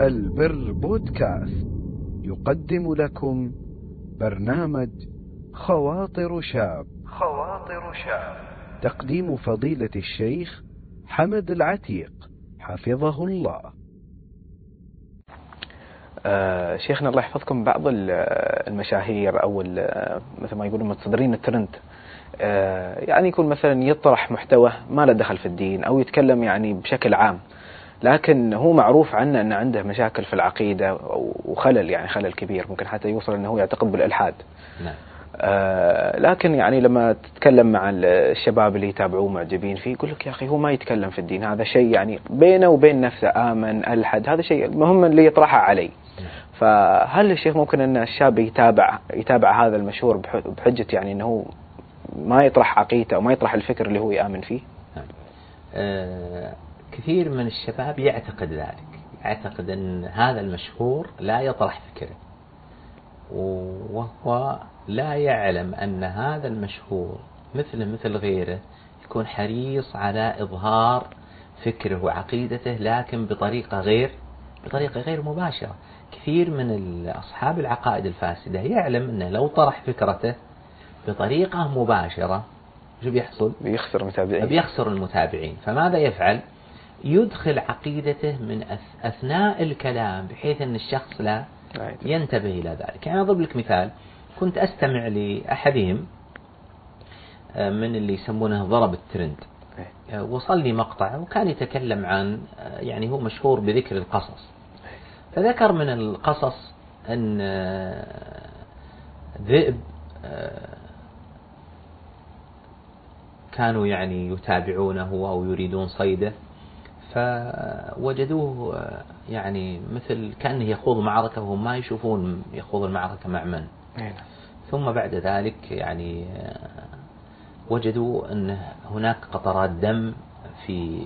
البر بودكاست. يقدم لكم برنامج خواطر شاب. خواطر شاب. تقديم فضيلة الشيخ حمد العتيق. حفظه الله. آه شيخنا الله يحفظكم. بعض المشاهير أو مثل ما يقولون متصدرين الترند آه يعني يكون مثلا يطرح محتوى ما له دخل في الدين أو يتكلم يعني بشكل عام. لكن هو معروف عنه أن عنده مشاكل في العقيدة وخلل يعني خلل كبير ممكن حتى يوصل أنه يعتقد بالإلحاد نعم. آه لكن يعني لما تتكلم مع الشباب اللي يتابعوه معجبين فيه يقول لك يا أخي هو ما يتكلم في الدين هذا شيء يعني بينه وبين نفسه آمن ألحد هذا شيء المهم اللي يطرحه علي نعم. فهل الشيخ ممكن أن الشاب يتابع يتابع هذا المشهور بحجة يعني أنه ما يطرح عقيدته أو ما يطرح الفكر اللي هو يآمن فيه نعم. آه كثير من الشباب يعتقد ذلك. يعتقد أن هذا المشهور لا يطرح فكره. وهو لا يعلم أن هذا المشهور مثله مثل غيره يكون حريص على إظهار فكره وعقيدته لكن بطريقة غير بطريقة غير مباشرة. كثير من أصحاب العقائد الفاسدة يعلم أنه لو طرح فكرته بطريقة مباشرة شو بيحصل؟ بيخسر المتابعين. بيخسر المتابعين. فماذا يفعل؟ يدخل عقيدته من أثناء الكلام بحيث أن الشخص لا ينتبه إلى ذلك. يعني أضرب لك مثال. كنت أستمع لأحدهم آه، من اللي يسمونه ضرب الترند. آه، وصل لي مقطع وكان يتكلم عن آه، يعني هو مشهور بذكر القصص. فذكر من القصص أن ذئب كانوا يعني يتابعونه أو يريدون صيده. فوجدوه يعني مثل كأنه يخوض معركة وهم ما يشوفون يخوض المعركة مع من نعم. ثم بعد ذلك يعني وجدوا أن هناك قطرات دم في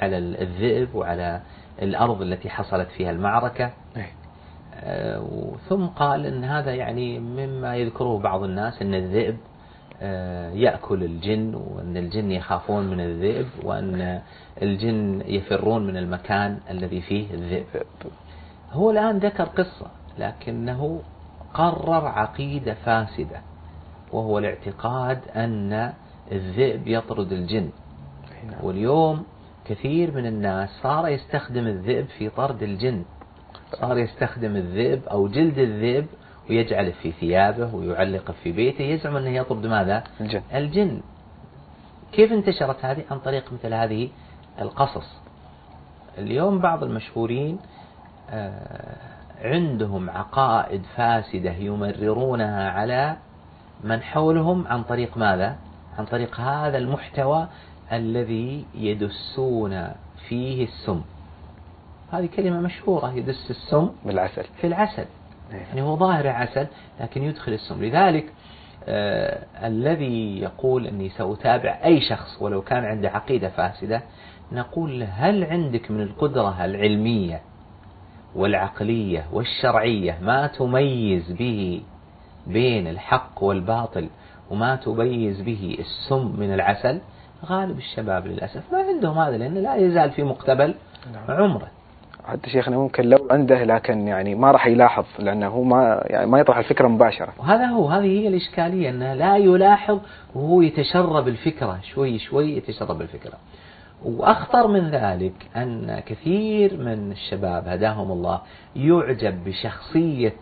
على الذئب وعلى الأرض التي حصلت فيها المعركة نعم. ثم قال أن هذا يعني مما يذكره بعض الناس أن الذئب آه، يأكل الجن وأن الجن يخافون من الذئب وأن الجن يفرون من المكان الذي فيه الذئب. هو الآن ذكر قصة لكنه قرر عقيدة فاسدة وهو الاعتقاد أن الذئب يطرد الجن. واليوم كثير من الناس صار يستخدم الذئب في طرد الجن. صار يستخدم الذئب أو جلد الذئب ويجعله في ثيابه ويعلقه في بيته يزعم أنه يطرد ماذا الجن, الجن. كيف انتشرت هذه؟ عن طريق مثل هذه القصص. اليوم بعض المشهورين آه، عندهم عقائد فاسدة يمررونها على من حولهم عن طريق ماذا؟ عن طريق هذا المحتوى الذي يدسون فيه السم. هذه كلمة مشهورة يدس السم بالعسل. في العسل. يعني هو ظاهر عسل لكن يدخل السم. لذلك آه الذي يقول أني سأتابع أي شخص ولو كان عنده عقيدة فاسدة نقول له هل عندك من القدرة العلمية والعقلية والشرعية ما تميز به بين الحق والباطل وما تميز به السم من العسل؟ غالب الشباب للأسف ما عندهم هذا لأنه لا يزال في مقتبل نعم. عمره. حتى شيخنا ممكن لو عنده لكن يعني ما راح يلاحظ لأنه هو ما يعني ما يطرح الفكرة مباشرة. وهذا هو هذه هي الإشكالية أنه لا يلاحظ وهو يتشرب الفكرة شوي شوي يتشرب الفكرة. وأخطر من ذلك أن كثير من الشباب هداهم الله يعجب بشخصية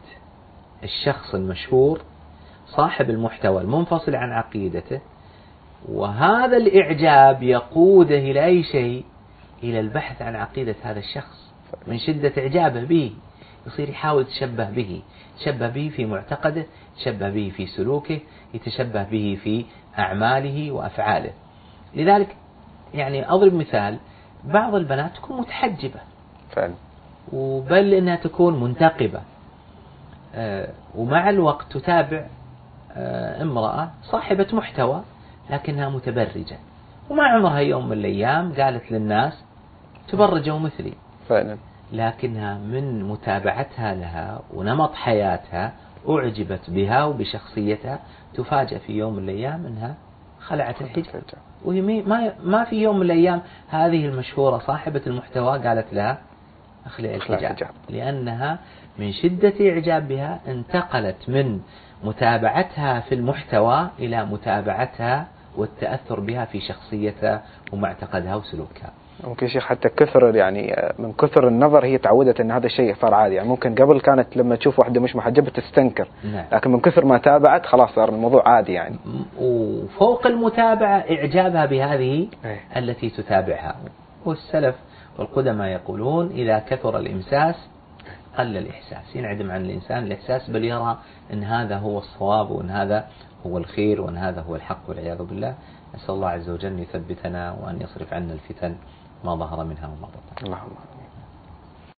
الشخص المشهور صاحب المحتوى المنفصل عن عقيدته وهذا الإعجاب يقوده إلى أي شيء؟ إلى البحث عن عقيدة هذا الشخص. من شدة إعجابه به. يصير يحاول يتشبه به. يتشبه به في معتقده يتشبه به في سلوكه يتشبه به في أعماله وأفعاله. لذلك يعني أضرب مثال بعض البنات تكون متحجبة. فعلا. وبل أنها تكون منتقبة. آه، ومع الوقت تتابع آه، امرأة صاحبة محتوى لكنها متبرجة. وما عمرها يوم من الأيام قالت للناس تبرجوا مثلي. فعلا. لكنها من متابعتها لها ونمط حياتها أعجبت بها وبشخصيتها تفاجأ في يوم من الأيام أنها خلعت الحجاب. وهي ما ما في يوم من الأيام هذه المشهورة صاحبة المحتوى قالت لها الحجاب. الحجاب. لأنها من شدة إعجابها انتقلت من متابعتها في المحتوى إلى متابعتها والتأثر بها في شخصيتها ومعتقدها وسلوكها. ممكن شيخ حتى كثر يعني من كثر النظر هي تعودت إن هذا الشيء صار عادي. يعني ممكن قبل كانت لما تشوف واحدة مش محجبة تستنكر نعم. لكن من كثر ما تابعت خلاص صار الموضوع عادي يعني. وفوق المتابعة إعجابها بهذه إيه. التي تتابعها. والسلف والقدماء يقولون إذا كثر الإمساس قل الإحساس. ينعدم عن الإنسان الإحساس بل يرى أن هذا هو الصواب وأن هذا هو الخير وأن هذا هو الحق والعياذ بالله. نسأل الله عز وجل أن يثبتنا وأن يصرف عنا الفتن. ما ظهر منها وما بطن. اللهم